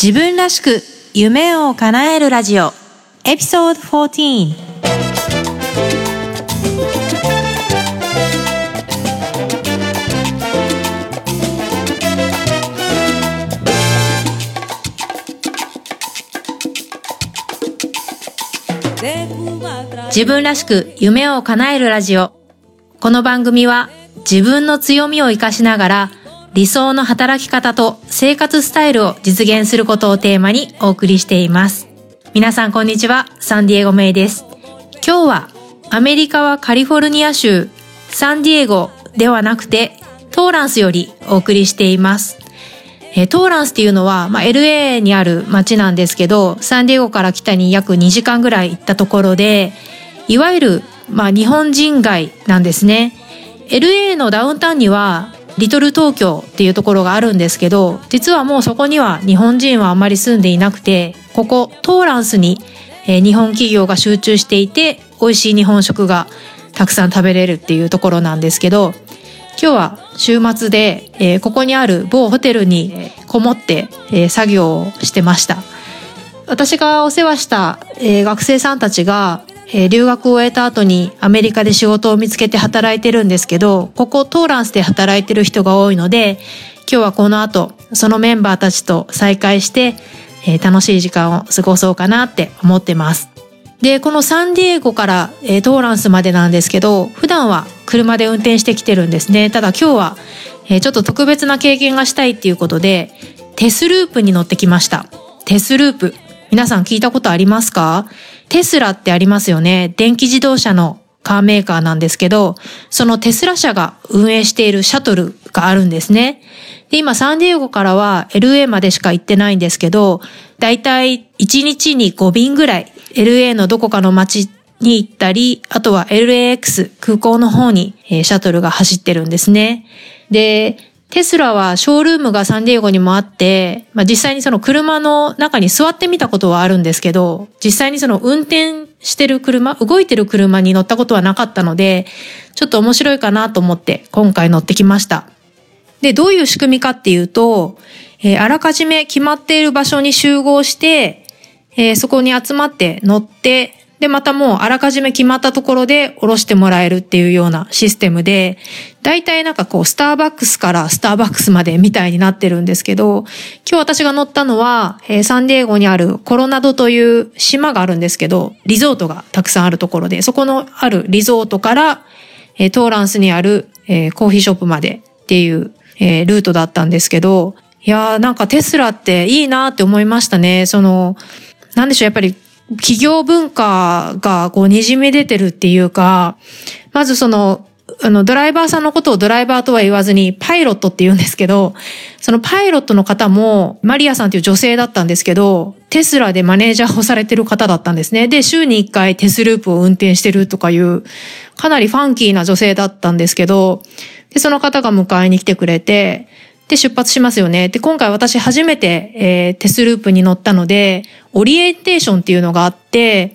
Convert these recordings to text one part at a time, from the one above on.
自分らしく夢を叶えるラジオ。エピソード14自分らしく夢を叶えるラジオ。この番組は自分の強みを活かしながら理想の働き方と生活スタイルを実現することをテーマにお送りしています。皆さんこんにちは、サンディエゴメイです。今日はアメリカはカリフォルニア州サンディエゴではなくてトーランスよりお送りしています。えトーランスっていうのは、まあ、LA にある街なんですけど、サンディエゴから北に約2時間ぐらい行ったところで、いわゆる、まあ、日本人街なんですね。LA のダウンタウンにはリトル東京っていうところがあるんですけど実はもうそこには日本人はあんまり住んでいなくてここトーランスに、えー日本企業が集中していて美味しい日本食がたくさん食べれるっていうところなんですけど今日は週末で、えーここにある某ホテルにこもって、えー作業をしてました。私がお世話した、えー学生さんたちが、えー留学を終えた後にアメリカで仕事を見つけて働いてるんですけど、ここトーランスで働いてる人が多いので、今日はこの後、そのメンバーたちと再会して、えー楽しい時間を過ごそうかなって思ってます。で、このサンディエゴから、えートーランスまでなんですけど、普段は車で運転してきてるんですね。ただ今日は、えーちょっと特別な経験がしたいっていうことで、テスループに乗ってきました。テスループ。皆さん聞いたことありますか？テスラってありますよね。電気自動車のカーメーカーなんですけど、そのテスラ社が運営しているシャトルがあるんですね。で、今サンディエゴからは LA までしか行ってないんですけど、だいたい1日に5便ぐらい LA のどこかの街に行ったり、あとは LAX 空港の方にシャトルが走ってるんですね。で、テスラはショールームがサンディエゴにもあって、まあ、実際にその車の中に座ってみたことはあるんですけど、実際にその運転してる車、動いてる車に乗ったことはなかったので、ちょっと面白いかなと思って今回乗ってきました。で、どういう仕組みかっていうと、えーあらかじめ決まっている場所に集合して、えーそこに集まって乗って、で、またもうあらかじめ決まったところで降ろしてもらえるっていうようなシステムで、大体なんかこう、スターバックスからスターバックスまでみたいになってるんですけど、今日私が乗ったのは、えーサンディエゴにあるコロナドという島があるんですけど、リゾートがたくさんあるところで、そこのあるリゾートから、えートーランスにある、えーコーヒーショップまでっていう、えールートだったんですけど、いやーなんかテスラっていいなって思いましたね。その、なんでしょう、やっぱり企業文化がこう滲み出てるっていうか、まずその、あの、ドライバーさんのことをドライバーとは言わずに、パイロットって言うんですけど、そのパイロットの方も、マリアさんっていう女性だったんですけど、テスラでマネージャーをされてる方だったんですね。で、週に1回テスループを運転してるとかいう、かなりファンキーな女性だったんですけど、で、その方が迎えに来てくれて、で、出発しますよね。で、今回私初めて、えーテスループに乗ったので、オリエンテーションっていうのがあって、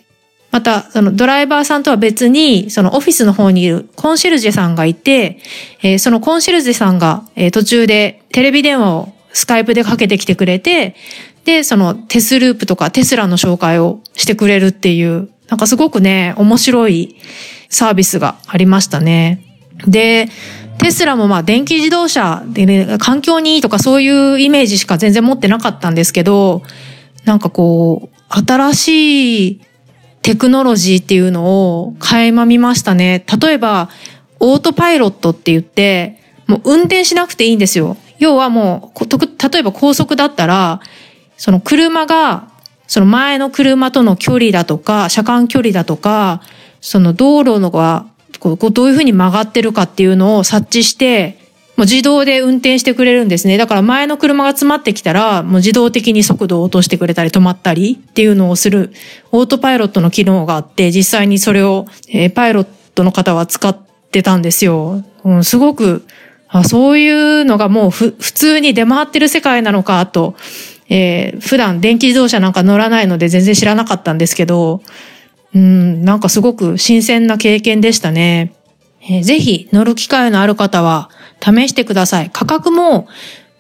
また、そのドライバーさんとは別に、そのオフィスの方にいるコンシェルジェさんがいて、えーそのコンシェルジェさんが、えー途中でテレビ電話をスカイプでかけてきてくれて、で、そのテスループとかテスラの紹介をしてくれるっていう、なんかすごくね、面白いサービスがありましたね。で、テスラもまあ電気自動車でね、環境にいいとかそういうイメージしか全然持ってなかったんですけど、なんかこう、新しいテクノロジーっていうのを垣間見ましたね。例えば、オートパイロットって言って、もう運転しなくていいんですよ。要はもう、例えば高速だったら、その車が、その前の車との距離だとか、車間距離だとか、その道路のが、こうこうどういうふうに曲がってるかっていうのを察知して、もう自動で運転してくれるんですね。だから前の車が詰まってきたら、もう自動的に速度を落としてくれたり止まったりっていうのをするオートパイロットの機能があって、実際にそれを、えーパイロットの方は使ってたんですよ。うん、すごく、あそういうのがもうふ普通に出回ってる世界なのかと、えー普段電気自動車なんか乗らないので全然知らなかったんですけど、うん、なんかすごく新鮮な経験でしたね。えーぜひ乗る機会のある方は試してください。価格も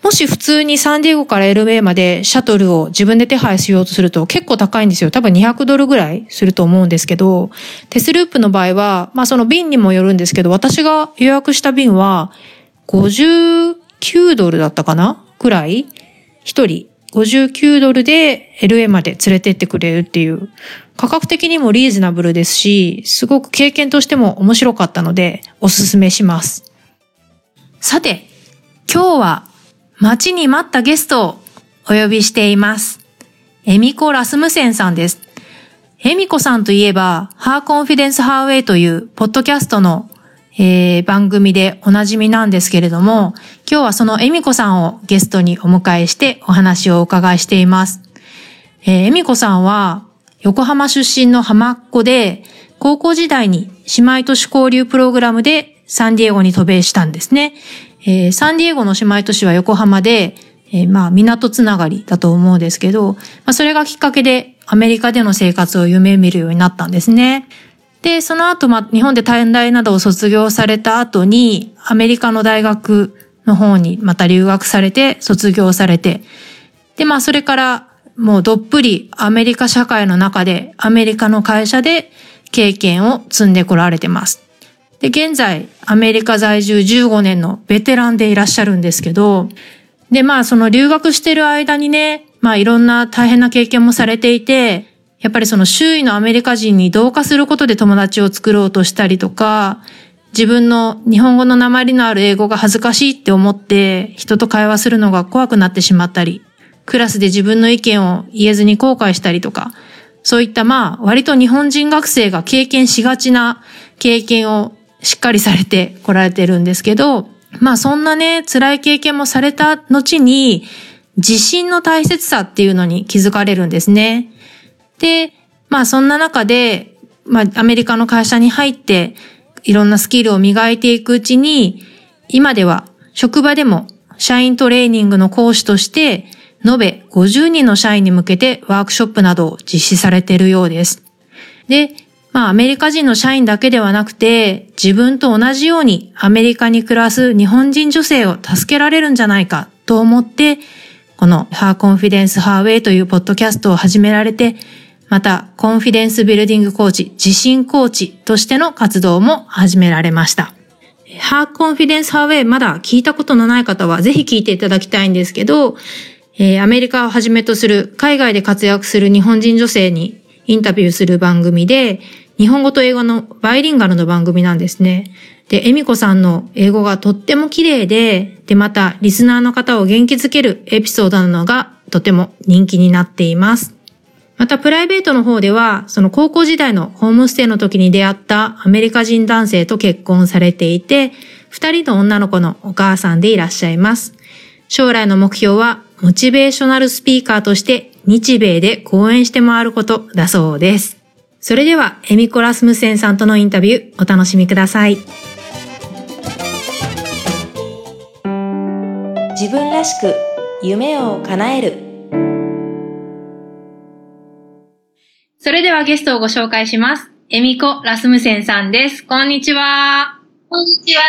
もし普通にサンディエゴから LA までシャトルを自分で手配しようとすると結構高いんですよ。多分200ドルぐらいすると思うんですけど、テスループの場合は、まあその便にもよるんですけど、私が予約した便は59ドルだったかな？くらい？一人59ドルで LA まで連れてってくれるっていう、価格的にもリーズナブルですし、すごく経験としても面白かったので、おすすめします。さて、今日は待ちに待ったゲストをお呼びしています。エミコ・ラスムセンさんです。エミコさんといえば、ハーコンフィデンス・ハーウェイというポッドキャストのえー、番組でおなじみなんですけれども、今日はそのエミコさんをゲストにお迎えしてお話をお伺いしています。えー、エミコさんは横浜出身の浜っ子で、高校時代に姉妹都市交流プログラムでサンディエゴに渡米したんですね。えー、サンディエゴの姉妹都市は横浜で、えー、まあ港つながりだと思うんですけど、まあ、それがきっかけでアメリカでの生活を夢見るようになったんですね。で、その後、まあ、日本で短大などを卒業された後に、アメリカの大学の方にまた留学されて、卒業されて、で、まあ、それから、もうどっぷりアメリカ社会の中で、アメリカの会社で経験を積んでこられてます。で、現在、アメリカ在住15年のベテランでいらっしゃるんですけど、で、まあ、その留学してる間にね、まあ、いろんな大変な経験もされていて、やっぱりその周囲のアメリカ人に同化することで友達を作ろうとしたりとか、自分の日本語の鉛のある英語が恥ずかしいって思って人と会話するのが怖くなってしまったり、クラスで自分の意見を言えずに後悔したりとか、そういったまあ割と日本人学生が経験しがちな経験をしっかりされてこられてるんですけど、まあそんなね、辛い経験もされた後に、自信の大切さっていうのに気づかれるんですね。で、まあそんな中で、まあアメリカの会社に入って、いろんなスキルを磨いていくうちに、今では職場でも社員トレーニングの講師として、延べ50人の社員に向けてワークショップなどを実施されているようです。で、まあアメリカ人の社員だけではなくて、自分と同じようにアメリカに暮らす日本人女性を助けられるんじゃないかと思って、このハーコンフィデンスハーウェイというポッドキャストを始められて、また、コンフィデンスビルディングコーチ、自信コーチとしての活動も始められました。ハーコンフィデンスハーウェイまだ聞いたことのない方はぜひ聞いていただきたいんですけど、えー、アメリカをはじめとする海外で活躍する日本人女性にインタビューする番組で、日本語と英語のバイリンガルの番組なんですね。で、エミコさんの英語がとっても綺麗で、で、またリスナーの方を元気づけるエピソードなのがとても人気になっています。またプライベートの方では、その高校時代のホームステイの時に出会ったアメリカ人男性と結婚されていて、二人の女の子のお母さんでいらっしゃいます。将来の目標は、モチベーショナルスピーカーとして日米で講演して回ることだそうです。それでは、エミコラスムセンさんとのインタビューお楽しみください。自分らしく夢を叶えるそれではゲストをご紹介します。エミコ・ラスムセンさんです。こんにちは。こんにちは。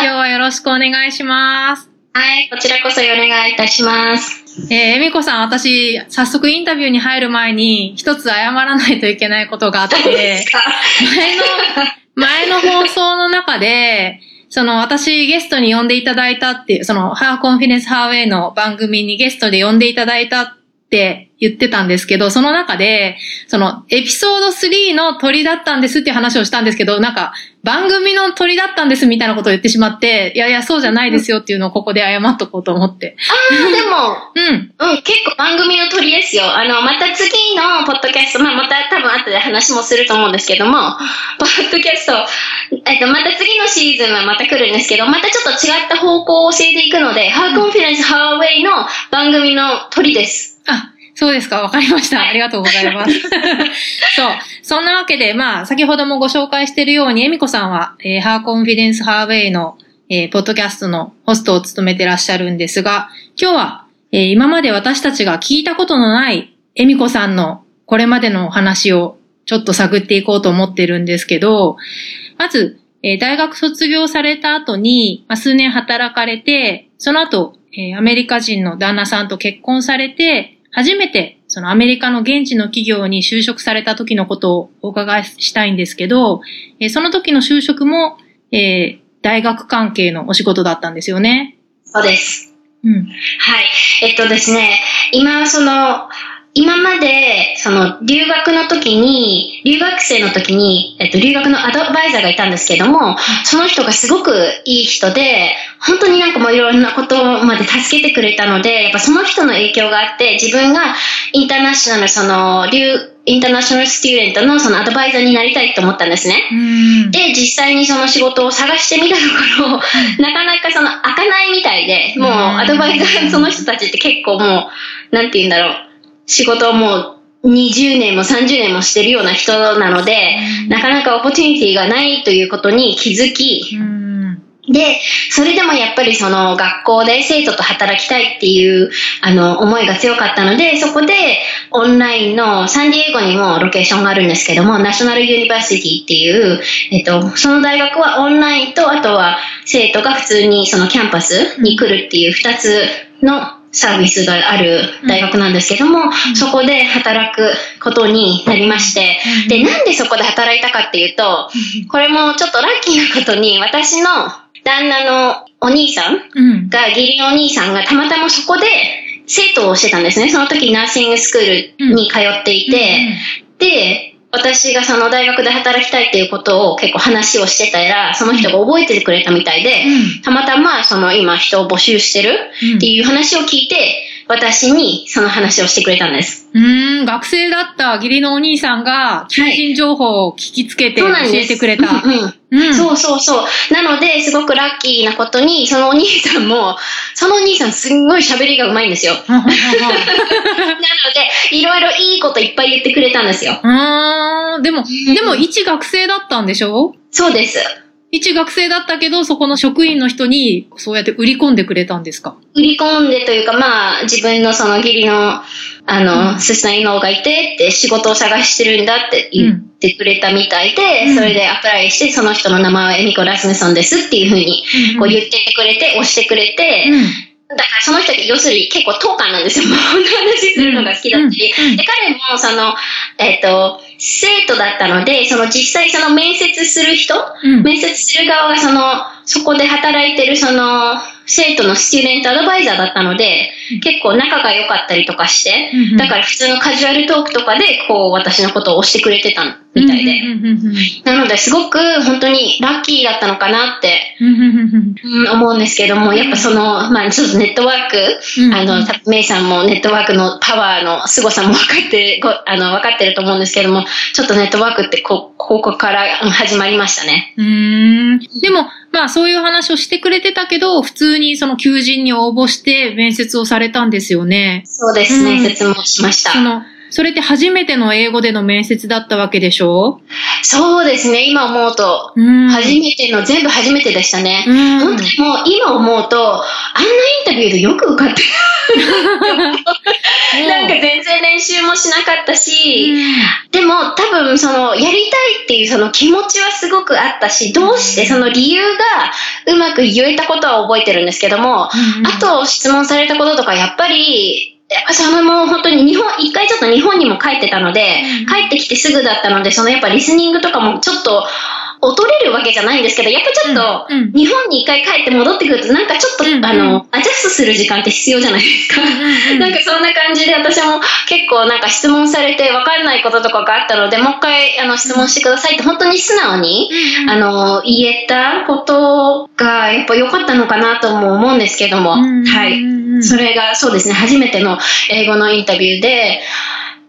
今日はよろしくお願いします。はい、こちらこそお願いいたします。えー、エミコさん、私、早速インタビューに入る前に、一つ謝らないといけないことがあって、前の、前の放送の中で、その私ゲストに呼んでいただいたっていう、そのハーコンフィデンスハーウェイの番組にゲストで呼んでいただいたって言ってたんですけど、その中で、そのエピソード3の鳥だったんですっていう話をしたんですけど、なんか番組の鳥だったんですみたいなことを言ってしまって、いやいや、そうじゃないですよっていうのをここで謝っとこうと思って。ああ、でも、うん。うん、結構番組の鳥ですよ。あの、また次のポッドキャスト、まあまた多分後で話もすると思うんですけども、ポッドキャスト、えっと、また次のシーズンはまた来るんですけど、またちょっと違った方向を教えていくので、ハーコンフィデンスハーウェイの番組の鳥です。あ、そうですか。わかりました。ありがとうございます。そう。そんなわけで、まあ、先ほどもご紹介しているように、エミコさんは、えー、ハーコンフィデンスハーウェイの、えー、ポッドキャストのホストを務めてらっしゃるんですが、今日は、えー、今まで私たちが聞いたことのないエミコさんのこれまでのお話をちょっと探っていこうと思ってるんですけど、まず、えー、大学卒業された後に、まあ、数年働かれて、その後、えー、アメリカ人の旦那さんと結婚されて、初めてそのアメリカの現地の企業に就職された時のことをお伺いしたいんですけど、えー、その時の就職も、えー、大学関係のお仕事だったんですよね。そうです。うん。はい。えっとですね、今その、今まで、その、留学の時に、留学生の時に、えっと、留学のアドバイザーがいたんですけども、その人がすごくいい人で、本当になんかもういろんなことまで助けてくれたので、やっぱその人の影響があって、自分がインターナショナル、その、留、インターナショナルスチューデントのそのアドバイザーになりたいと思ったんですね。で、実際にその仕事を探してみたところ、なかなかその開かないみたいで、もうアドバイザー、その人たちって結構もう、なんて言うんだろう。仕事をもう20年も30年もしてるような人なので、なかなか opportunity がないということに気づき、で、それでもやっぱりその学校で生徒と働きたいっていうあの思いが強かったので、そこでオンラインのサンディエゴにもロケーションがあるんですけども、 National University っていう、えっと、その大学はオンラインと、あとは生徒が普通にそのキャンパスに来るっていう二つのサービスがある大学なんですけども、うん、そこで働くことになりまして、うん、で、なんでそこで働いたかっていうと、これもちょっとラッキーなことに、私の旦那のお兄さんが、義理のお兄さんがたまたまそこで生徒をしてたんですね。その時ナーシングスクールに通っていて、で、私がその大学で働きたいっていうことを結構話をしてたら、その人が覚えててくれたみたいで、うん、たまたまその今人を募集してるっていう話を聞いて、私にその話をしてくれたんです。うん、学生だった義理のお兄さんが、求人情報を聞きつけて教えてくれた。はい、うんうん、そうそうそう。なので、すごくラッキーなことに、そのお兄さんも、そのお兄さんすんごい喋りがうまいんですよ。なので、いろいろいいこといっぱい言ってくれたんですよ。うん、でも、でも一学生だったんでしょ？そうです。一学生だったけど、そこの職員の人に、そうやって売り込んでくれたんですか？売り込んでというか、まあ、自分のその義理の、あの、うん、ススタイノーがいて、って仕事を探してるんだって言ってくれたみたいで、うん、それでアプライして、その人の名前はエミコ・ラスムソンですっていうふうに、こう言ってくれて、押してくれて、だからその人って要するに結構トーカーなんですよ。もう話するのが好きだったり。で、彼もその、えっ、ー、と、生徒だったので、その実際その面接する人、うん、面接する側がその、そこで働いてるその、生徒のスチューデントアドバイザーだったので、結構仲が良かったりとかして、だから普通のカジュアルトークとかで、こう、私のことを押してくれてたみたいで。なので、すごく本当にラッキーだったのかなって、思うんですけども、やっぱその、まあ、ちょっとネットワーク、あの、メイさんもネットワークのパワーの凄さも分かって、あの、分かってると思うんですけども、ちょっとネットワークってこ、ここから始まりましたね。うん。でも、まあそういう話をしてくれてたけど、普通にその求人に応募して面接をされたんですよね。そうです、面接もしました。その、それって初めての英語での面接だったわけでしょ？そうですね、今思うと。初めての、全部初めてでしたね。本当にもう今思うと、あんなインタビューでよく受かって なんか全然練習もしなかったし、でも多分その、やりたいっていうその気持ちはすごくあったし、どうしてその理由がうまく言えたことは覚えてるんですけども、あと質問されたこととかやっぱり、そのもう本当に日本、一回ちょっと日本にも帰ってたので、帰ってきてすぐだったので、そのやっぱリスニングとかもちょっと、劣れるわけじゃないんですけど、やっぱちょっと、日本に一回帰って戻ってくると、なんかちょっと、あの、アジャストする時間って必要じゃないですか。なんかそんな感じで私も結構なんか質問されて分かんないこととかがあったので、もう一回あの質問してくださいって本当に素直に、あの、言えたことがやっぱ良かったのかなとも思うんですけども、はい。それがそうですね、初めての英語のインタビューで、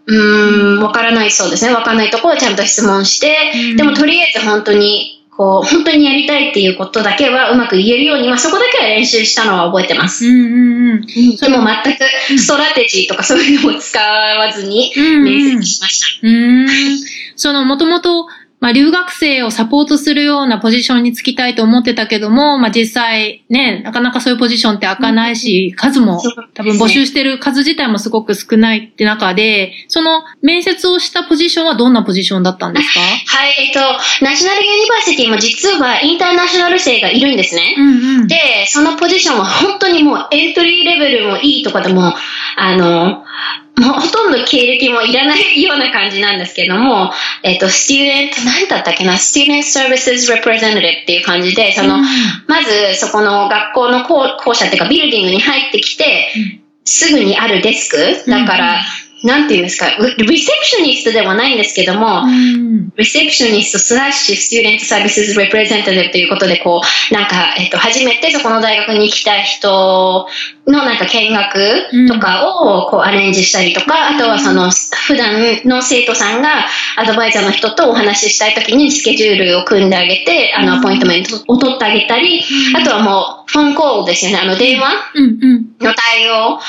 うん、わからないそうですね。わからないところをちゃんと質問して、でもとりあえず本当に、こう、本当にやりたいっていうことだけはうまく言えるように、まあ、そこだけは練習したのは覚えてます。うんうんうん。でも全くストラテジーとかそういうのを使わずに面接しました。うん。その、もともとまあ、留学生をサポートするようなポジションにつきたいと思ってたけども、まあ、実際ね、なかなかそういうポジションって開かないし、数も多分募集してる数自体もすごく少ないって中で、その面接をしたポジションはどんなポジションだったんですか？はい、えっと、ナショナルユニバーシティも実はインターナショナル生がいるんですね。うんうん、で、そのポジションは本当にもうエントリーレベルもいいとかでも、あの、もうほとんど経歴もいらないような感じなんですけども、えっ、と、スチューデント、何だったっけな、スチューデントサービス s representative っていう感じで、その、うん、まずそこの学校の校校舎っていうかビルディングに入ってきて、すぐにあるデスク、だから、うんなんていうんですか、 receptionist ではないんですけども、 receptionist slash student service representative ということで、こう、なんか、えっと、初めてそこの大学に来た人のなんか見学とかをこうアレンジしたりとか、あとはその、普段の生徒さんがアドバイザーの人とお話ししたいときにスケジュールを組んであげて、あの、アポイントメントを取ってあげたり、あとはもう、フォンコールですよね、あの、電話の対応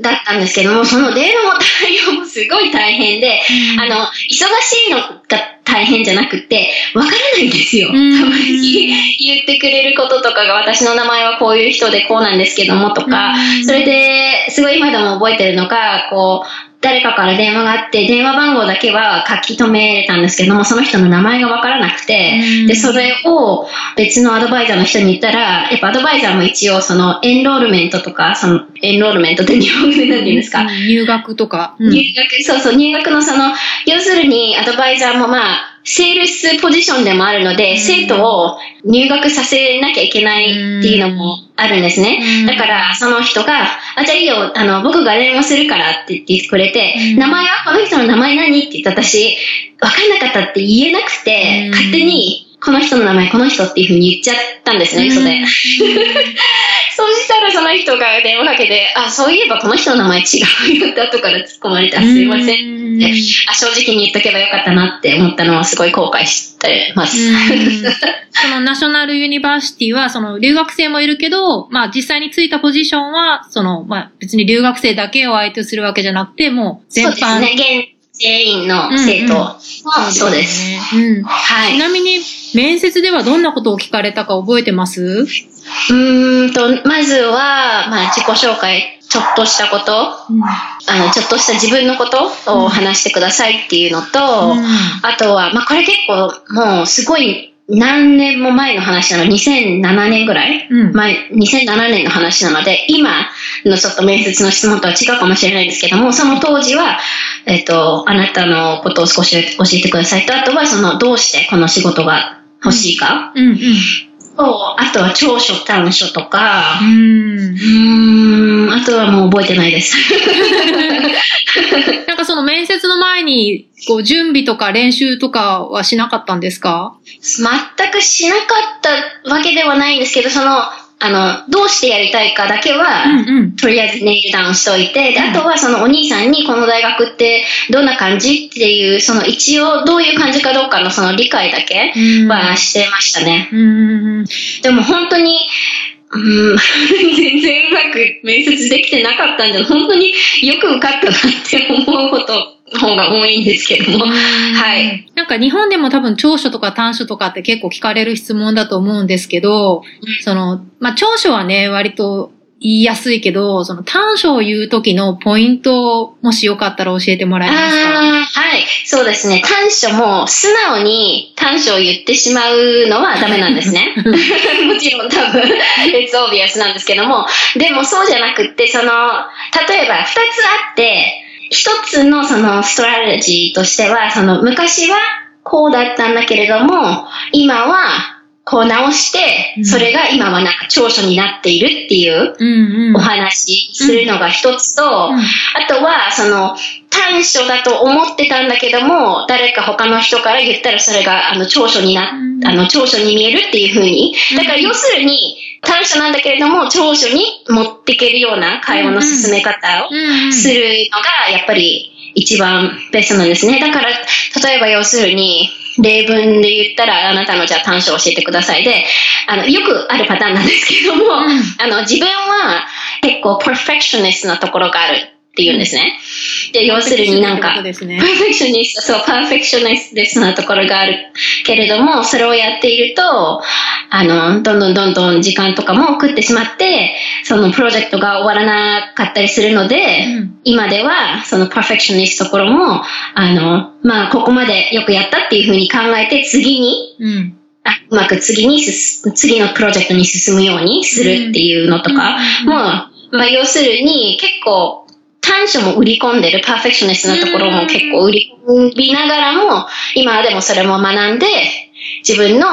だったんですけども、その電話の対応もすごい大変で、あの、忙しいのが大変じゃなくて、わからないんですよ。たまに言ってくれることとかが、私の名前はこういう人でこうなんですけどもとか、それで、すごい今でも覚えてるのが、こう、誰かから電話があって、電話番号だけは書き留めれたんですけども、その人の名前がわからなくて、で、それを別のアドバイザーの人に言ったら、やっぱアドバイザーも一応そのエンロールメントとか、そのエンロールメントって日本語で何て言うんですか、入学とか、うん、入学、そうそう、入学のその、要するにアドバイザーもまあ、セールスポジションでもあるので、生徒を入学させなきゃいけないっていうのもあるんですね。だから、その人が、あ、じゃあいいよ、あの、僕が電話するからって言ってくれて、名前はこの人の名前何って言って私、わかんなかったって言えなくて、勝手に、この人の名前、この人っていうふうに言っちゃったんですね、嘘で。そうしたらその人が電話かけて、あ、そういえばこの人の名前違うよって後から突っ込まれた。すいませんって、あ、正直に言っとけばよかったなって思ったのはすごい後悔してます。そのナショナルユニバーシティは、その留学生もいるけど、まあ実際についたポジションは、その、まあ別に留学生だけを相手するわけじゃなくて、もう全般。そうですね。全員の生徒は、そうです。うん。はい。ちなみに、面接ではどんなことを聞かれたか覚えてます？うんと、まずは、まあ、自己紹介、ちょっとしたこと、うん、あの、ちょっとした自分のことを話してくださいっていうのと、うん、あとは、まあ、これ結構、もう、すごい、何年も前の話なの、2007年ぐらい、うん、前、2007年の話なので、今のちょっと面接の質問とは違うかもしれないですけども、その当時は、えっ、と、あなたのことを少し教えてくださいと、あとはその、どうしてこの仕事が欲しいか、うんうんうんあとは長所短所とか、うん。うん、あとはもう覚えてないです。なんかその面接の前に、こう準備とか練習とかはしなかったんですか？全くしなかったわけではないんですけど、その、あの、どうしてやりたいかだけは、うんうん、とりあえずネイルダウンしといて、で、あとはそのお兄さんにこの大学ってどんな感じっていう、その一応どういう感じかどうかのその理解だけはしてましたね。うん、でも本当に、うん、全然うまく面接できてなかったんで、本当によく受かったなって思うこと方が多いんですけども。はい。なんか日本でも多分長所とか短所とかって結構聞かれる質問だと思うんですけど、その、まあ、長所はね、割と言いやすいけど、その短所を言う時のポイントをもしよかったら教えてもらえますか？はい。そうですね。短所も素直に短所を言ってしまうのはダメなんですね。もちろん多分、it's obvious なんですけども。でもそうじゃなくって、その、例えば二つあって、一つのそのストラテジーとしては、その昔はこうだったんだけれども、今はこう直して、それが今はなんか長所になっているっていうお話するのが一つと、あとはその短所だと思ってたんだけども、誰か他の人から言ったらそれがあの長所にな、あの長所に見えるっていうふうに。だから要するに、短所なんだけれども、長所に持っていけるような会話の進め方をするのが、やっぱり一番ベストなんですね。だから、例えば要するに、例文で言ったら、あなたのじゃあ短所を教えてくださいで、あの、よくあるパターンなんですけども、うん、あの、自分は結構 perfectionist なところがある。っって言うんですね。で、要するになんか、パーフェクショニスト、そう、パーフェクショニストなところがあるけれども、それをやっていると、あの、どんどんどんどん時間とかも食ってしまって、そのプロジェクトが終わらなかったりするので、うん、今では、そのパーフェクショニストところも、あの、まあ、ここまでよくやったっていうふうに考えて、次に、うん。あうまく次に次のプロジェクトに進むようにするっていうのとかも、まあ、要するに結構短所も売り込んでるパーフェクショニストなところも結構売り込みながらも、今でもそれも学んで、自分の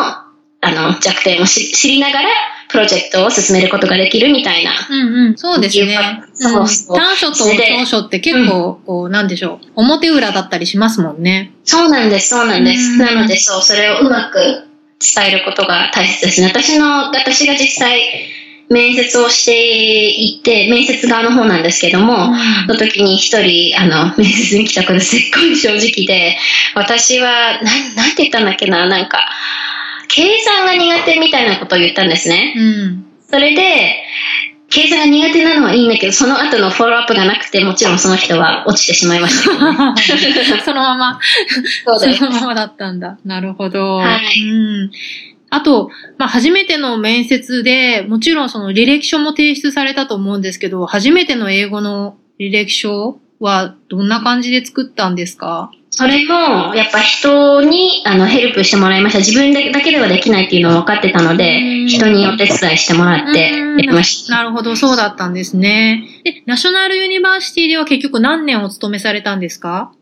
あの弱点を知りながら、プロジェクトを進めることができるみたいな。うんうん、そうですね。そうそう。短所と長所って結構、こう、なんでしょう。表裏だったりしますもんね。そうなんです、そうなんです。なので、そう、それをうまく伝えることが大切ですね。私の、私が実際、面接をしていて、面接側の方なんですけども、うん、の時に一人、あの、面接に来た子ですっごい正直で、私は、なん、なんて言ったんだっけな、なんか、計算が苦手みたいなことを言ったんですね。うん、それで、計算が苦手なのはいいんだけど、その後のフォローアップがなくて、もちろんその人は落ちてしまいました、そのまま。そうです。そのままだったんだ。なるほど。はい。うんあと、まあ、初めての面接で、もちろんその履歴書も提出されたと思うんですけど、初めての英語の履歴書はどんな感じで作ったんですか？それも、やっぱ人にあのヘルプしてもらいました。自分だけではできないっていうのを分かってたので、人にお手伝いしてもらってやりました。なるほど、そうだったんですね。で、 National University では結局何年お勤めされたんですか？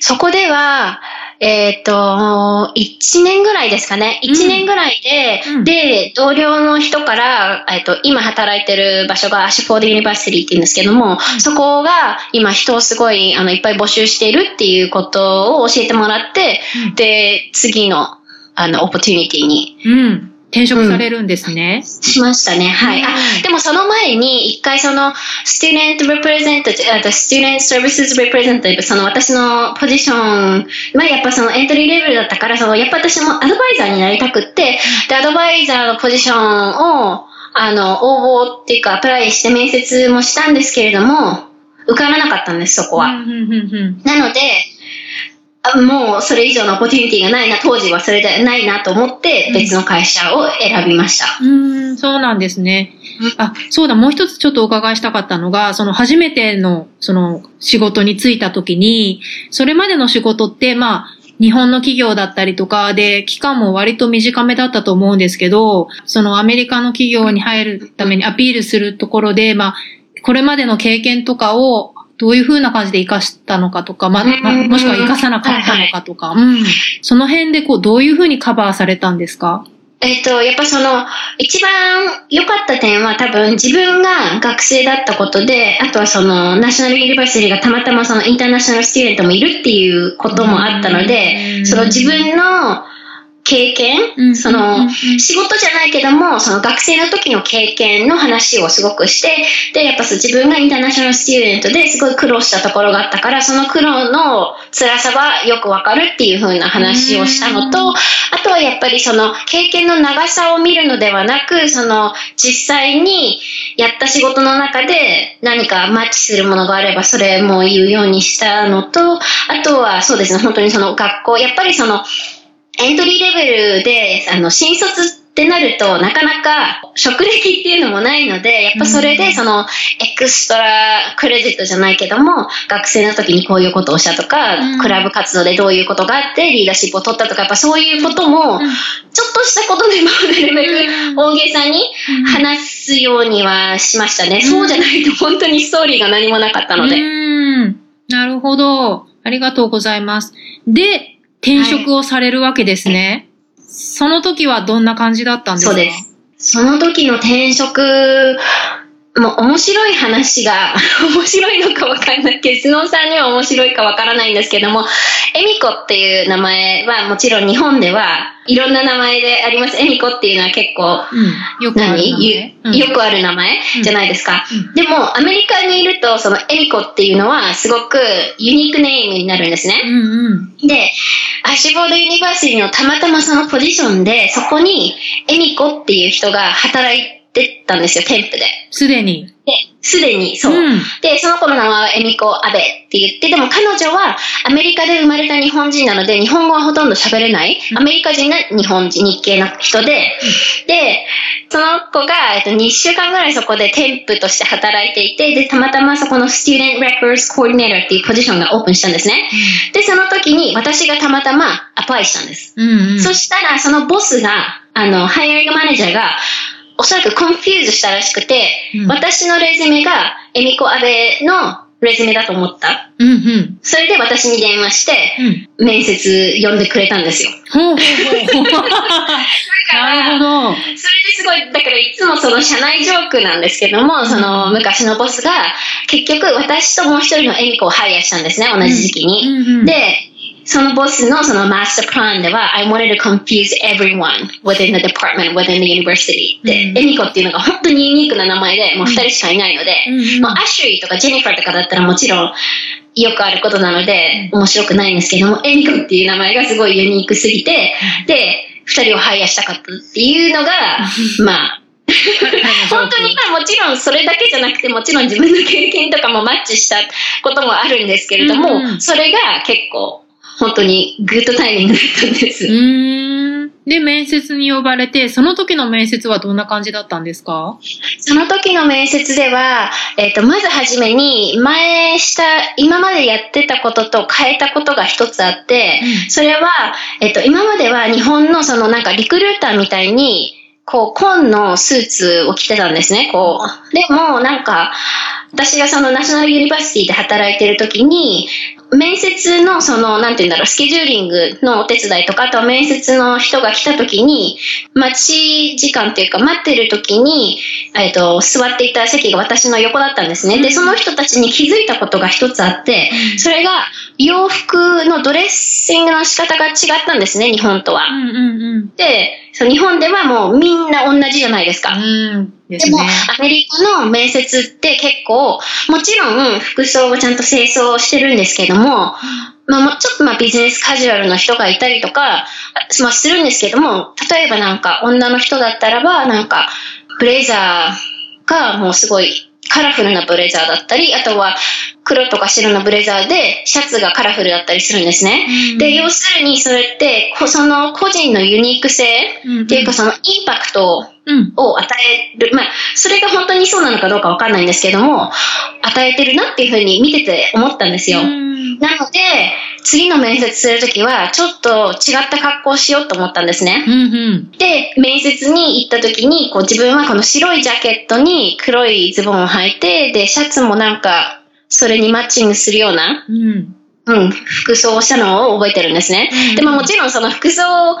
そこでは、えっ、ー、と、1年ぐらいですかね。1年ぐらいで、うん、で、同僚の人から、えっ、ー、と、今働いてる場所が Ashford University って言うんですけども、うん、そこが今人をすごい、あの、いっぱい募集しているっていうことを教えてもらって、うん、で、次の、あの、 opportunity に、うん転職されるんですね。うん、しましたね。はい。あ、でもその前に、一回その、student representative, あと student services representative、その私のポジション、まあやっぱそのエントリーレベルだったから、その、やっぱ私もアドバイザーになりたくって、で、アドバイザーのポジションを、あの、応募っていうか、アプライして面接もしたんですけれども、受からなかったんです、そこは。なので、もうそれ以上のオポチュニティがないな、当時はそれでないなと思って別の会社を選びました。うん、そうなんですね。あ、そうだ、もう一つちょっとお伺いしたかったのが、その初めてのその仕事に就いた時に、それまでの仕事って、まあ、日本の企業だったりとかで、期間も割と短めだったと思うんですけど、そのアメリカの企業に入るためにアピールするところで、まあ、これまでの経験とかをどういう風な感じで活かしたのかとか、ま、ま、もしくは活かさなかったのかとか、はいはい、うん。その辺でこう、どういう風にカバーされたんですか？えっ、と、やっぱその、一番良かった点は多分自分が学生だったことで、あとはその、ナショナルユニバーシティがたまたまそのインターナショナルスチューデントもいるっていうこともあったので、その自分の経験、その、仕事じゃないけども、その学生の時の経験の話をすごくして、で、やっぱ自分がインターナショナルスチューデントですごい苦労したところがあったから、その苦労の辛さはよくわかるっていう風な話をしたのと、あとはやっぱりその経験の長さを見るのではなく、その実際にやった仕事の中で何かマッチするものがあればそれも言うようにしたのと、あとはそうですね、本当にその学校、やっぱりそのエントリーレベルで、あの、新卒ってなると、なかなか職歴っていうのもないので、やっぱそれで、その、エクストラクレジットじゃないけども、学生の時にこういうことをしたとか、クラブ活動でどういうことがあって、リーダーシップを取ったとか、やっぱそういうことも、ちょっとしたことでもなるべく大げさに話すようにはしましたね。そうじゃないと本当にストーリーが何もなかったので。なるほど。ありがとうございます。で、転職をされるわけですね。はい、その時はどんな感じだったんですか？そうです。その時の転職、もう面白い話が、面白いのかわかんない。けど、スノーさんには面白いかわからないんですけども、エミコっていう名前はもちろん日本ではいろんな名前であります。エミコっていうのは結構、うん、よくある名前、うん、よくある名前？じゃないですか、うん、でも、アメリカにいると、そのエミコっていうのはすごくユニークネームになるんですね。うんうん、で、Ashford University のたまたまそのポジションで、そこにエミコっていう人が働いて、ってたんですよ、 temp で。すでに。で、すでにそう、うん、で、その子の名前はエミコ・アベって言って、でも彼女はアメリカで生まれた日本人なので、日本語はほとんど喋れない、アメリカ人な日本人、日系の人で、で、その子が、えっと、2週間ぐらいそこで temp として働いていて、で、たまたまそこの Student Records Coordinator っていうポジションがオープンしたんですね。で、その時に私がたまたま apply したんです。うんうん、そしたら、そのボスが、あの、 hiring manager が、おそらく confuse したらしくて、うん、私のレズメがエミコアベのレズメだと思った。うんうん、それで私に電話して、うん、面接呼んでくれたんですよ。ほうほうほう。だから、なるほど。それですごい、だからいつもその社内ジョークなんですけども、その昔のボスが、結局私ともう一人のエミコをハイヤーしたんですね、同じ時期に。うんうんうん、で、そのボスのそのマスタープランでは、I wanted to confuse everyone within the department, within the university. で、エミコっていうのが本当にユニークな名前で、もう二人しかいないので、もうアシュリーとかジェニファーとかだったらもちろんよくあることなので、面白くないんですけども、エミコっていう名前がすごいユニークすぎて、で、二人をハイヤーしたかったっていうのが、まあ、本当にまあもちろんそれだけじゃなくてもちろん自分の経験とかもマッチしたこともあるんですけれども、それが結構本当にグッドタイミングだったんです。うん。で、面接に呼ばれて、その時の面接はどんな感じだったんですか？その時の面接では、えっ、ー、と、まずはじめに、前した、今までやってたことと変えたことが一つあって、うん、それは、えっ、ー、と、今までは日本のそのなんかリクルーターみたいに、こう、紺のスーツを着てたんですね、こう。でも、なんか、私がそのナショナルユニバーシティで働いてる時に、面接のその、なんて言うんだろう、スケジューリングのお手伝いとか、あとは面接の人が来た時に、待ち時間っていうか、待ってる時に、えっ、と、座っていた席が私の横だったんですね。で、その人たちに気づいたことが一つあって、それが、洋服のドレッシングの仕方が違ったんですね、日本とは。で、そう日本ではもうみんな同じじゃないですか。うん。で、ね、も、アメリカの面接って結構、もちろん服装をちゃんと清掃してるんですけども、まあ、ちょっとまあビジネスカジュアルの人がいたりとか、まあ、するんですけども、例えばなんか女の人だったらば、なんか、ブレザーがもうすごいカラフルなブレザーだったり、あとは黒とか白のブレザーでシャツがカラフルだったりするんですね。うん、で、要するにそれって、その個人のユニーク性っていうかそのインパクトを与える、まあ、それが本当にそうなのかどうかわかんないんですけども、与えてるなっていうふうに見てて思ったんですよ。なので、次の面接するときは、ちょっと違った格好をしようと思ったんですね。うんうん、で、面接に行ったときに、こう自分はこの白いジャケットに黒いズボンを履いて、で、シャツもなんか、それにマッチングするような、うんうん、服装をしたのを覚えてるんですね。うん、でももちろんその服装がっ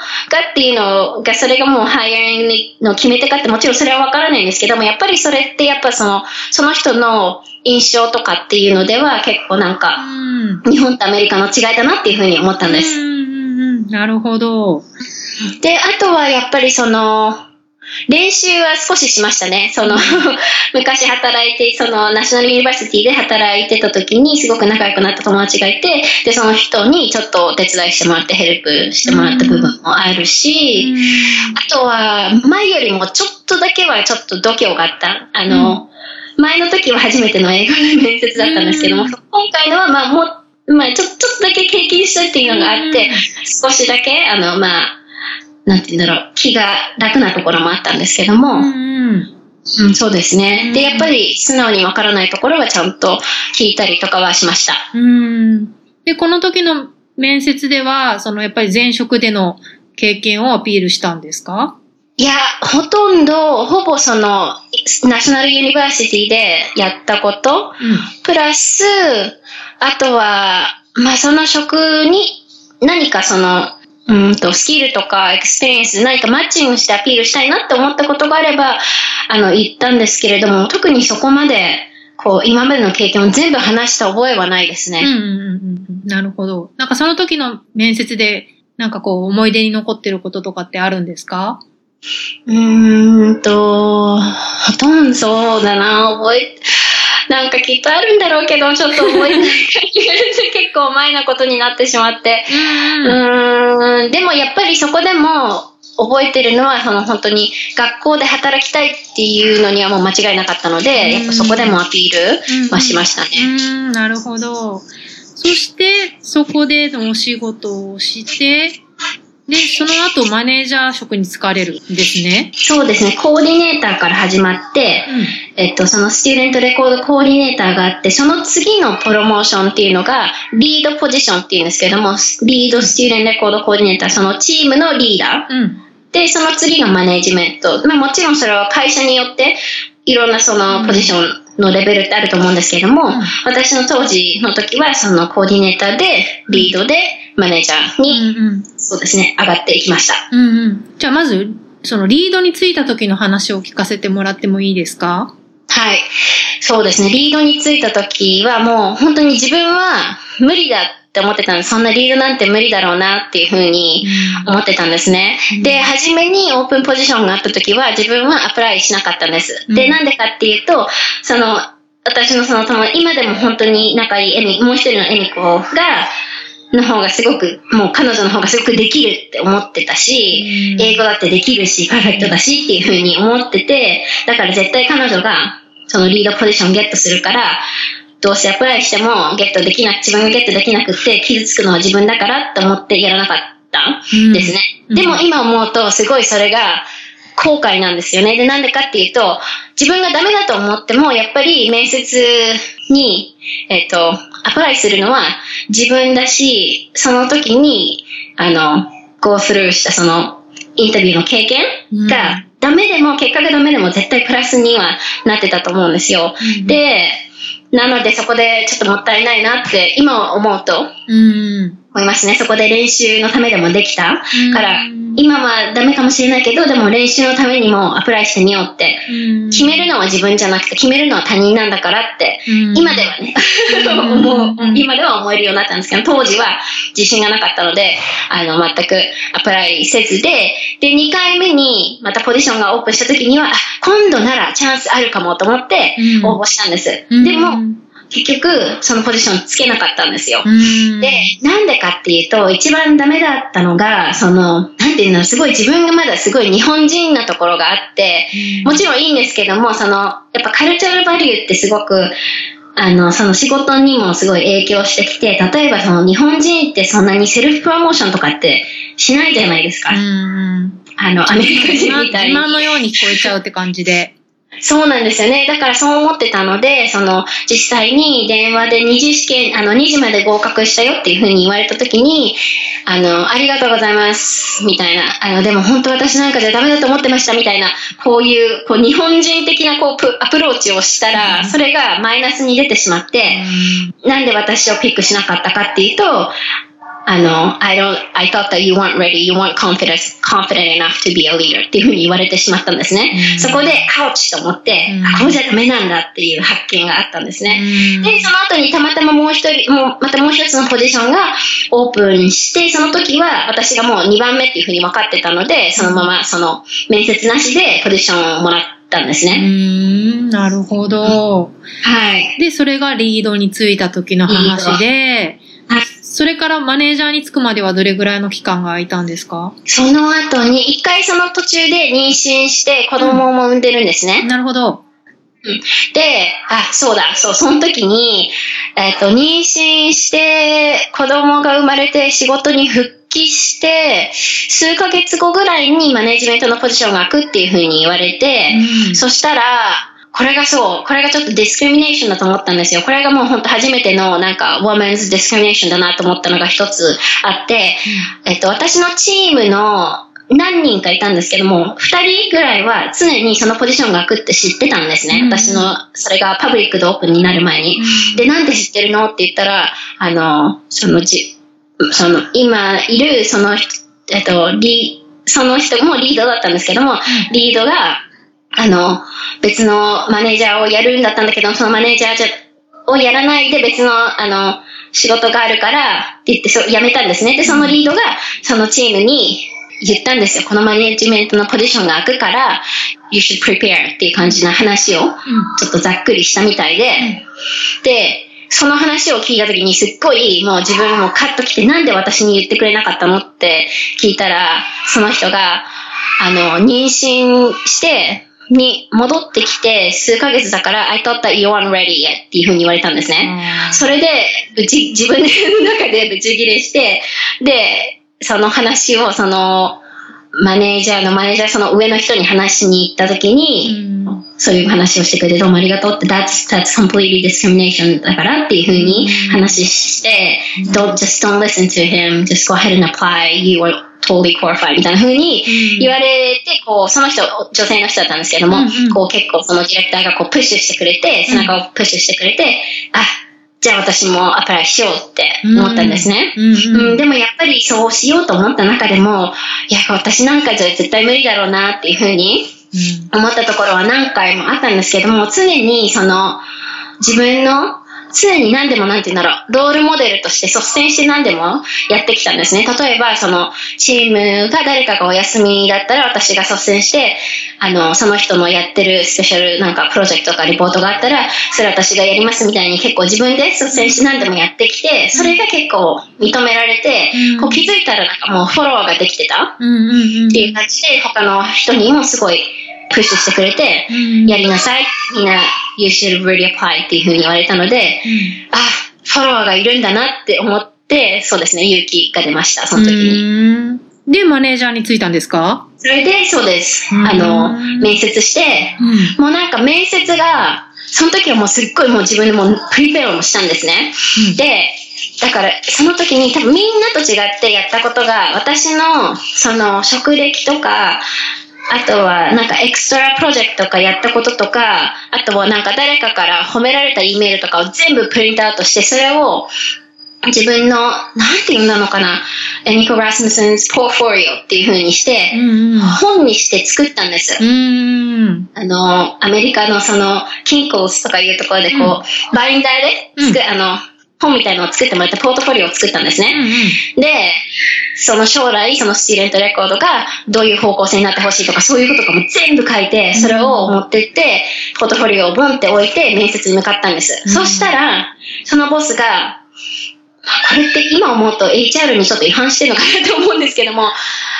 ていうのが、それがもうハイアリングの決め手かってもちろんそれはわからないんですけども、やっぱりそれってやっぱその、その人の印象とかっていうのでは結構なんか、うん、日本とアメリカの違いだなっていうふうに思ったんです。うんうんなるほど。で、あとはやっぱりその、練習は少ししましたね。その、昔働いて、その、ナショナルユニバーシティで働いてた時に、すごく仲良くなった友達がいて、で、その人にちょっとお手伝いしてもらって、ヘルプしてもらった部分もあるし、あとは、前よりもちょっとだけはちょっと度胸があった。あの、前の時は初めての映画の面接だったんですけども、今回のは、まあ、もう、まあ、ちょ、ちょっとだけ経験したっていうのがあって、少しだけ、あの、まあ、なんて言うんだろう、気が楽なところもあったんですけども、うん、うん、そうですね。で、やっぱり素直にわからないところはちゃんと聞いたりとかはしました。うん。で、この時の面接では、そのやっぱり前職での経験をアピールしたんですか？いや、ほとんど、ほぼその、ナショナルユニバーシティでやったこと、うん、プラス、あとは、まあその職に何かその、うんと、スキルとか experience 何かマッチングしてアピールしたいなって思ったことがあれば、あの、言ったんですけれども、特にそこまで、こう、今までの経験を全部話した覚えはないですね。うんうんうん。なるほど。なんかその時の面接で、なんかこう、思い出に残ってることとかってあるんですか？うーんと、ほとんどそうだな、覚え、なんかきっとあるんだろうけど、ちょっと覚えてない結構前なことになってしまって。うん、ん、でもやっぱりそこでも、覚えてるのは、その本当に学校で働きたいっていうのにはもう間違いなかったので、やっぱそこでもアピールはしましたね。うん、なるほど。そして、そこでのお仕事をして、で、その後マネージャー職に就かれるんですね。そうですね。コーディネーターから始まって、うん、えっと、そのスチューデントレコードコーディネーターがあって、その次のプロモーションっていうのが、リードポジションっていうんですけども、リードスチューデントレコードコーディネーター、そのチームのリーダー。うん、で、その次がマネージメント。まあもちろんそれは会社によって、いろんなそのポジションのレベルってあると思うんですけれども、うん、私の当時の時はそのコーディネーターで、リードで、マネージャーに、うんうん、そうですね、上がっていきました。うんうん。じゃあまず、そのリードについた時の話を聞かせてもらってもいいですか？はい。そうですね。リードについた時はもう本当に自分は無理だって思ってたんです。そんなリードなんて無理だろうなっていうふうに思ってたんですね。うん、で、初めにオープンポジションがあった時は自分はアプライしなかったんです。で、なんでかっていうと、その、私のその友今でも本当に仲いいエミ、もう一人のエミコが、の方がすごく、もう彼女の方がすごくできるって思ってたし、英語だってできるし、パーフェクトだしっていうふうに思ってて、だから絶対彼女がそのリードポジションゲットするから、どうせアプライしてもゲットできなく、自分がゲットできなくて傷つくのは自分だからって思ってやらなかったんですね。うん、でも今思うとすごいそれが後悔なんですよね。で、なんでかっていうと、自分がダメだと思っても、やっぱり面接に、えっ、ー、と、アプライするのは自分だし、その時に、あの、go through したそのインタビューの経験が、ダメでも、結果がダメでも絶対プラスにはなってたと思うんですよ。うん、で、なのでそこでちょっともったいないなって今思うと思いますね。そこで練習のためでもできたから、今はダメかもしれないけど、でも練習のためにもアプライしてみようって、決めるのは自分じゃなくて決めるのは他人なんだからって、今ではね、思う、今では思えるようになったんですけど、当時は自信がなかったので、あの、全くアプライせずで、で、2回目にまたポジションがオープンした時には、今度ならチャンスあるかもと思って応募したんです。でも、結局、そのポジションつけなかったんですよ。で、なんでかっていうと、一番ダメだったのが、その、なんていうの、すごい自分がまだすごい日本人なところがあって、もちろんいいんですけども、その、やっぱカルチャルバリューってすごく、あの、その仕事にもすごい影響してきて、例えばその日本人ってそんなにセルフプロモーションとかってしないじゃないですか。あの、アメリカ人みたいに。今のように聞こえちゃうって感じで。そうなんですよね。だからそう思ってたので、その、実際に電話で二次試験、あの、2時まで合格したよっていうふうに言われたときに、あの、ありがとうございます、みたいな。あの、でも本当私なんかじゃダメだと思ってました、みたいな、こういう、こう、日本人的な、こう、アプローチをしたら、それがマイナスに出てしまって、なんで私をピックしなかったかっていうと、あの、I don't, I thought that you weren't ready, you weren't confident, confident enough to be a leader っていうふうに言われてしまったんですね。うん、そこで、アウチと思って、うん、あ、これじゃダメなんだっていう発見があったんですね。うん、で、その後にたまたまもう一人、もう、またもう一つのポジションがオープンして、その時は私がもう2番目っていうふうに分かってたので、そのままその面接なしでポジションをもらったんですね。うん、なるほど。はい。で、それがリードについた時の話で、それからマネージャーに着くまではどれぐらいの期間が空いたんですか？その後に、一回その途中で妊娠して子供も産んでるんですね。うん、なるほど。で、あ、そうだ、そう、その時に、えっ、ー、と、妊娠して子供が生まれて仕事に復帰して、数ヶ月後ぐらいにマネジメントのポジションが空くっていうふうに言われて、うん、そしたら、これがそう、これがちょっとディスクリミネーションだと思ったんですよ。これがもう本当初めてのなんか、ウォーメンズディスクリミネーションだなと思ったのが一つあって、うん、えっと、私のチームの何人かいたんですけども、二人ぐらいは常にそのポジションが空くって知ってたんですね。うん、私の、それがパブリックでオープンになる前に。うん、で、なんで知ってるのって言ったら、あの、そのじ、その、今いる、その、えっと、リその人もリードだったんですけども、リードが、あの、別のマネージャーをやるんだったんだけど、そのマネージャーじゃをやらないで別の、あの、仕事があるからって言ってそ辞めたんですね。で、そのリードがそのチームに言ったんですよ。このマネジメントのポジションが空くから、you should prepare っていう感じな話をちょっとざっくりしたみたいで、で、その話を聞いた時にすっごいもう自分もカッと来てなんで私に言ってくれなかったのって聞いたら、その人が、あの、妊娠して、に戻ってきて数ヶ月だから、I thought that you weren't ready yet っていうふうに言われたんですね。それで、ぶち、自分の中でブチギレして、で、その話を、その、マネージャーのマネージャーその上の人に話しに行った時に、そういう話をしてくれてどうもありがとうって、that's, that's completely discrimination だからっていうふうに話して、don't, just don't listen to him, just go ahead and apply, you are totally qualified みたいなふうに言われて、こう、その人、女性の人だったんですけども、こう結構そのディレクターがこうプッシュしてくれて、背中をプッシュしてくれて、あ、じゃあ私もアプライしようって思ったんですね。うん、うん、でもやっぱりそうしようと思った中でも、いや、私なんかじゃ絶対無理だろうなっていうふうに思ったところは何回もあったんですけども、常にその自分の常に何でも何て言うんだろう、ロールモデルとして率先して何でもやってきたんですね。例えば、その、チームが誰かがお休みだったら私が率先して、あの、その人のやってるスペシャルなんかプロジェクトとかリポートがあったら、それ私がやりますみたいに結構自分で率先して何でもやってきて、それが結構認められて、こう気づいたらなんかもうフォロワーができてたっていう感じで、他の人にもすごいプッシュしてくれて、やりなさい。みんな you should really apply っていうふうに言われたので、うん、あ、フォロワーがいるんだなって思って、そうですね、勇気が出ました、その時に。で、マネージャーについたんですか？それで、そうです。あの、面接して、うん、もうなんか面接が、その時はもうすっごいもう自分でもうプリペアもしたんですね。うん、で、だから、その時に多分みんなと違ってやったことが、私の、その、職歴とか、あとは、なんか extra project とかやったこととか、あとはなんか誰かから褒められた E メールとかを全部プリントアウトして、それを自分の、なんて言うのかな、 Emiko Rasmussen's portfolio っていう風にして、本にして作ったんです。あの、アメリカのその、 Kinko's とかいうところでこう、うん、バインダーで作、うん、あの、本みたいのを作ってもらってポートフォリオを作ったんですね。うんうん、で、その将来、そのスチーレントレコードがどういう方向性になってほしいとか、そういうこととかも全部書いて、それを持ってって、ポートフォリオをボンって置いて面接に向かったんです。うん、そしたら、そのボスが、これって今思うと HR にちょっと違反してるのかなと思うんですけども、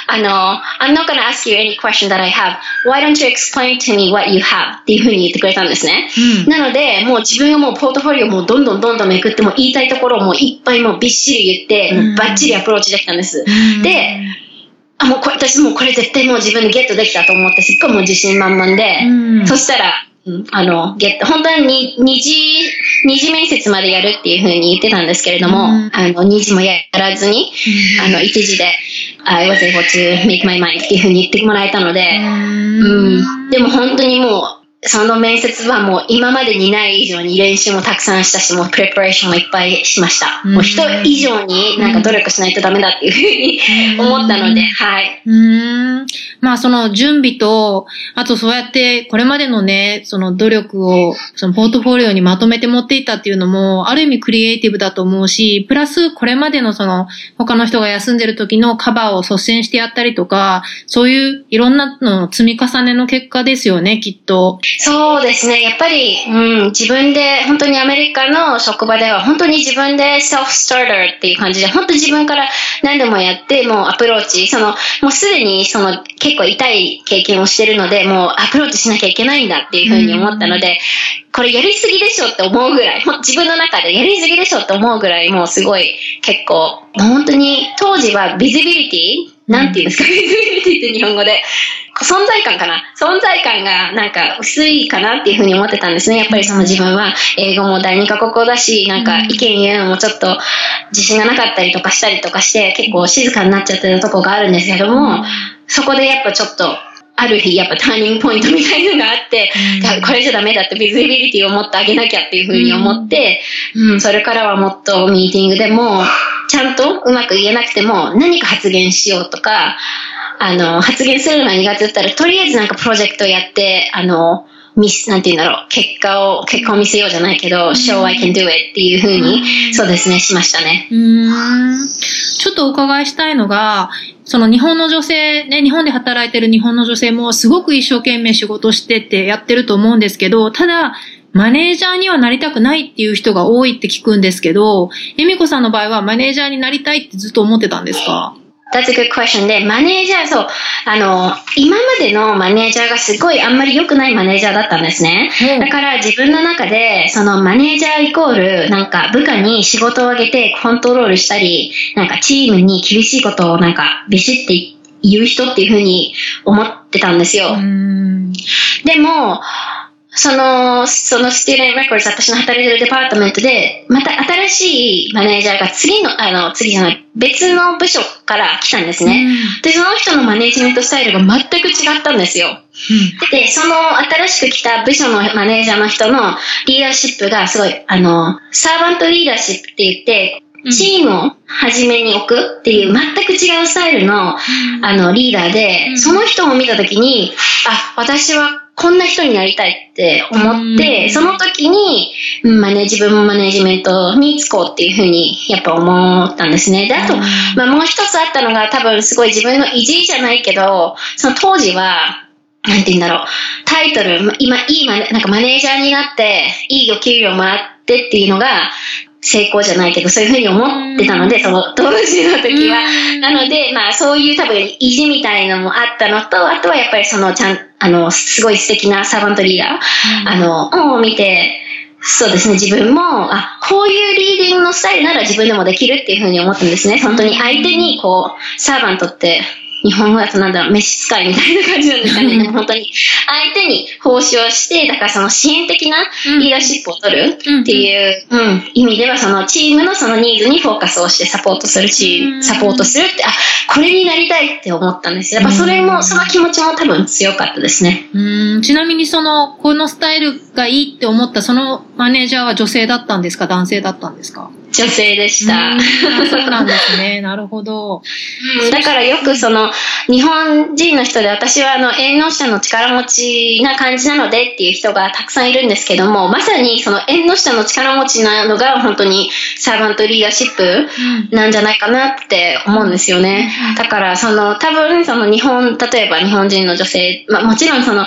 あの、I'm not gonna ask you any question that I have. Why don't you explain to me what you have? っていうふうに言ってくれたんですね。うん、なので、もう自分がもうポートフォリオもどんどんどんどんめくっても言いたいところをもういっぱいもうびっしり言って、もうバッチリアプローチできたんです。うん、で、あ、もうこれ、私もうこれ絶対もう自分でゲットできたと思って、すっごいもう自信満々で、うん、そしたら、あの、ゲット、本当に二次、二次面接までやるっていうふうに言ってたんですけれども、うん、あの、二次もやらずに、あの、一次で、I was able to make my mind っていうふうに言ってもらえたので、うん、でも本当にもう、その面接はもう今までにない以上に練習もたくさんしたし、もうプレパレーションもいっぱいしました。もう人以上になんか努力しないとダメだっていうふうに思ったので、はい。うん。まあその準備と、あとそうやってこれまでのね、その努力をそのポートフォリオにまとめて持っていったっていうのも、ある意味クリエイティブだと思うし、プラスこれまでのその他の人が休んでる時のカバーを率先してやったりとか、そういういろんなの積み重ねの結果ですよね、きっと。そうですね。やっぱり、うん、自分で、本当にアメリカの職場では、本当に自分でセルフスターターっていう感じで、本当自分から何でもやって、もうアプローチ、その、もうすでに、その、結構痛い経験をしてるので、もうアプローチしなきゃいけないんだっていうふうに思ったので、これやりすぎでしょって思うぐらい、自分の中でやりすぎでしょって思うぐらい、もうすごい結構、本当に当時は visibility なんて言うんですか、 visibility って日本語で。存在感かな？存在感がなんか薄いかなっていうふうに思ってたんですね。やっぱりその自分は英語も第二カ国語だし、なんか意見言うのもちょっと自信がなかったりとかしたりとかして結構静かになっちゃってるとこがあるんですけども、そこでやっぱちょっとある日やっぱターニングポイントみたいなのがあって、うん、これじゃダメだってビズビリティをもっと上げなきゃっていうふうに思って、うん、それからはもっとミーティングでも、ちゃんとうまく言えなくても何か発言しようとか、あの、発言するのが苦手だったら、とりあえずなんかプロジェクトやって、あの、ミス、なんて言うんだろう、結果を、結果を見せようじゃないけど、show I can do it っていうふうに、そうですね、しましたね。うん。ちょっとお伺いしたいのが、その日本の女性、ね、日本で働いてる日本の女性もすごく一生懸命仕事してってやってると思うんですけど、ただ、マネージャーにはなりたくないっていう人が多いって聞くんですけど、恵美子さんの場合はマネージャーになりたいってずっと思ってたんですか？That's a good question で、マネージャー、そう、あの、今までのマネージャーがすごいあんまり良くないマネージャーだったんですね。だから自分の中で、そのマネージャーイコール、なんか部下に仕事をあげてコントロールしたり、なんかチームに厳しいことをなんかビシって言う人っていうふうに思ってたんですよ。でも、その、そのスティーレン・レコード私の働いてるデパートメントで、また新しいマネージャーが次の、あの、次じゃない、別の部署から来たんですね。うん、で、その人のマネージメントスタイルが全く違ったんですよ。うん、で、その新しく来た部署のマネージャーの人のリーダーシップがすごい、あの、サーバントリーダーシップって言って、チームを初めに置くっていう全く違うスタイルの、あの、リーダーで、その人を見たときに、あ、私はこんな人になりたいって思って、その時に、自分もマネジメントに就こうっていうふうにやっぱ思ったんですね。で、あと、まあもう一つあったのが多分すごい自分の意地じゃないけど、その当時は、なんて言うんだろう、タイトル、今、いいマネ、なんかマネージャーになって、いいお給料もらってっていうのが、成功じゃないけど、そういうふうに思ってたので、その当時の時は。なので、まあそういう多分意地みたいのもあったのと、あとはやっぱりそのちゃん、あの、すごい素敵なサーバントリーダー、あの、を見て、そうですね、自分も、あ、こういうリーディングのスタイルなら自分でもできるっていうふうに思ったんですね。本当に相手に、こう、サーバントって日本語だとなんだろう、召使いみたいな感じなんですかね。でも本当に、相手に奉仕をして、だからその支援的なリーダーシップを取るっていう、うん、うん、意味では、そのチームのそのニーズにフォーカスをしてサポートするし、サポートするって、あ、これになりたいって思ったんですよ。やっぱそれも、その気持ちも多分強かったですね。うん、ちなみにその、このスタイルがいいって思ったそのマネージャーは女性だったんですか？男性だったんですか？女性でした。そうなんですね。なるほど。だからよくその、日本人の人で私はあの、縁の下の力持ちな感じなのでっていう人がたくさんいるんですけども、まさにその縁の下の力持ちなのが本当にサーバントリーダーシップなんじゃないかなって思うんですよね。だからその、多分その日本、例えば日本人の女性、まあもちろんその、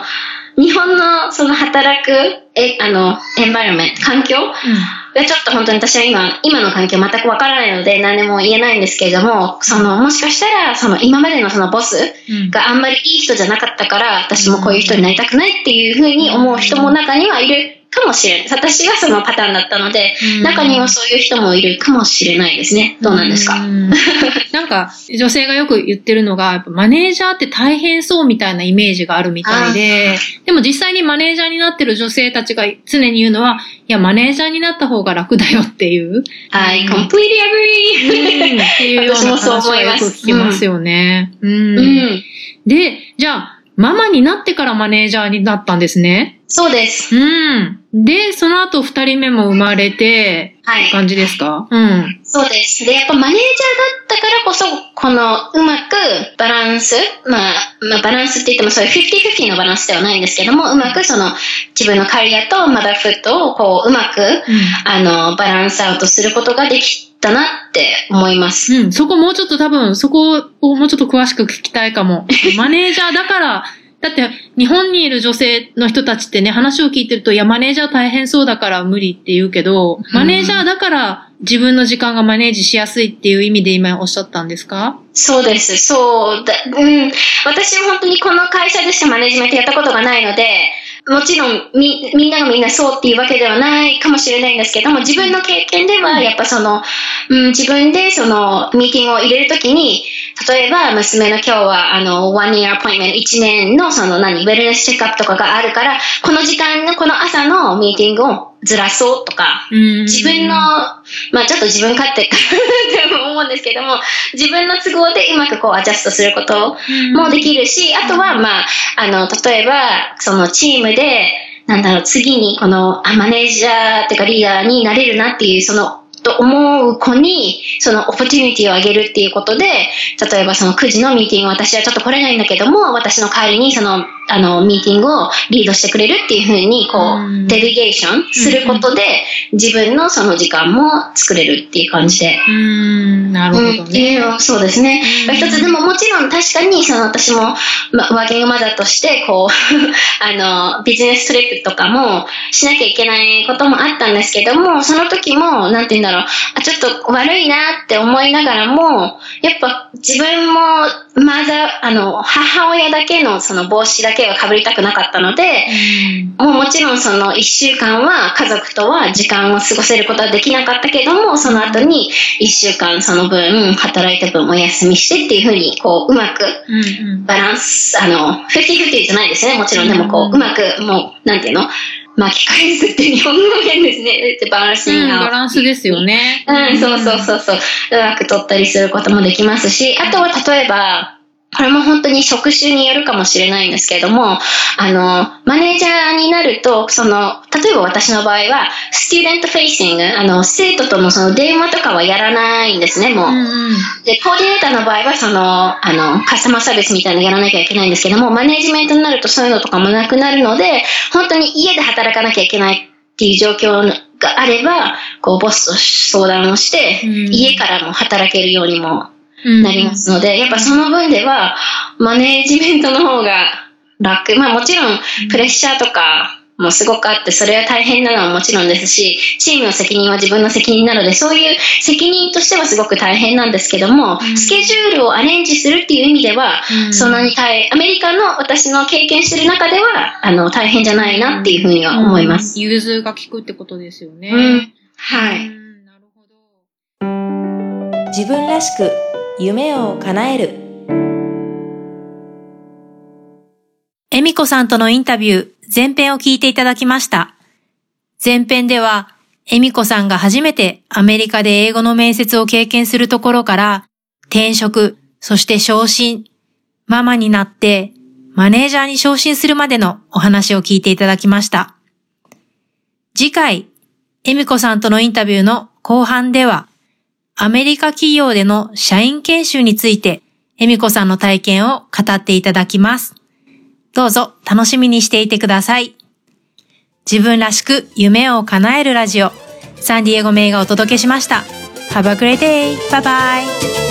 日本のその働く、え、あの、エンバイロメント、環境、うん。ちょっと本当に私は今、今の環境全くわからないので何でも言えないんですけれども、その、もしかしたら、その今までのそのボスがあんまりいい人じゃなかったから、私もこういう人になりたくないっていうふうに思う人も中にはいるかもしれない。私がそのパターンだったので、中にはそういう人もいるかもしれないですね。どうなんですか？なんか、女性がよく言ってるのが、やっぱマネージャーって大変そうみたいなイメージがあるみたいで、でも実際にマネージャーになってる女性たちが常に言うのは、いや、マネージャーになった方が楽だよっていう。I completely agree! っていうような話はよく聞きますよね。うん、うん、で、じゃあ、ママになってからマネージャーになったんですね。そうです。うん。で、その後二人目も生まれて、はい。感じですか？うん。そうです。で、やっぱマネージャーだったからこそ、このうまくバランス、まあ、まあ、バランスって言ってもそういう50-50のバランスではないんですけども、うまくその自分のキャリアとマダーフットをこう、うまく、うん、あの、バランスアウトすることができたなって思います。うん、そこもうちょっと多分、そこをもうちょっと詳しく聞きたいかも。マネージャーだから、だって、日本にいる女性の人たちってね、話を聞いてると、いや、マネージャー大変そうだから無理って言うけど、マネージャーだから自分の時間がマネージしやすいっていう意味で今おっしゃったんですか？そうです。そうだ。うん。私は本当にこの会社でしかマネジメントやったことがないので、もちろんみ、みんながみんなそうっていうわけではないかもしれないんですけども、自分の経験では、やっぱその、うん、自分でその、ミーティングを入れるときに、例えば、娘の今日は、あの、one year appointment、1年のその何、ウェルネスチェックアップとかがあるから、この時間の、この朝のミーティングをずらそうとか、自分の、まあちょっと自分勝手か って思うんですけども、自分の都合でうまくこうアジャストすることもできるし、あとはまあ、あの、例えば、そのチームで、なんだろう、次にこの、あ、マネージャーっていうかリーダーになれるなっていう、その、と思う子に、そのオプティニティをあげるっていうことで、例えばその9時のミーティング私はちょっと来れないんだけども、私の代わりにそのあの、ミーティングをリードしてくれるっていうふうに、こう、デリゲーションすることで、自分のその時間も作れるっていう感じで。うん、なるほどね。う、そうですね。一つでももちろん確かに、その私も、ま、ワーキングマザーとして、こう、あの、ビジネストリップとかもしなきゃいけないこともあったんですけども、その時も、なんて言うんだろう、あ、ちょっと悪いなって思いながらも、やっぱ自分も、マザー、あの、母親だけのその帽子だけは被りたくなかったので、もうもちろんその一週間は家族とは時間を過ごせることはできなかったけども、その後に一週間その分、働いた分お休みしてっていうふうに、こう、うまく、バランス、あの、50-50じゃないですね。もちろんでもこう、うまく、もう、なんていうの？巻き返すって日本語変ですね。バランス、うん、バランスですよね。うん、そうそうそうそう。うまく取ったりすることもできますし、あとは例えば、これも本当に職種によるかもしれないんですけれども、あの、マネージャーになると、その、例えば私の場合は、 student facing、あの、生徒とのその電話とかはやらないんですね、もう。うんうん、で、コーディネーターの場合は、その、あの、カスタマーサービスみたいなのやらなきゃいけないんですけども、マネージメントになるとそういうのとかもなくなるので、本当に家で働かなきゃいけないっていう状況があれば、こう、ボスと相談をして、うん、家からも働けるようにもなりますので、やっぱその分では、マネージメントの方が楽。まあもちろん、プレッシャーとかもすごくあって、それは大変なのはもちろんですし、チームの責任は自分の責任なので、そういう責任としてはすごく大変なんですけども、スケジュールをアレンジするっていう意味では、そんなに大、アメリカの私の経験してる中では、あの、大変じゃないなっていうふうには思います。融通が効くってことですよね。うん、はい。なるほど。自分らしく夢を叶える。恵美子さんとのインタビュー、前編を聞いていただきました。前編では、恵美子さんが初めてアメリカで英語の面接を経験するところから、転職、そして昇進、ママになって、マネージャーに昇進するまでのお話を聞いていただきました。次回、恵美子さんとのインタビューの後半では、アメリカ企業での社員研修について、恵美子さんの体験を語っていただきます。どうぞ楽しみにしていてください。自分らしく夢を叶えるラジオ、サンディエゴ名がお届けしました。Have a great day! Bye bye!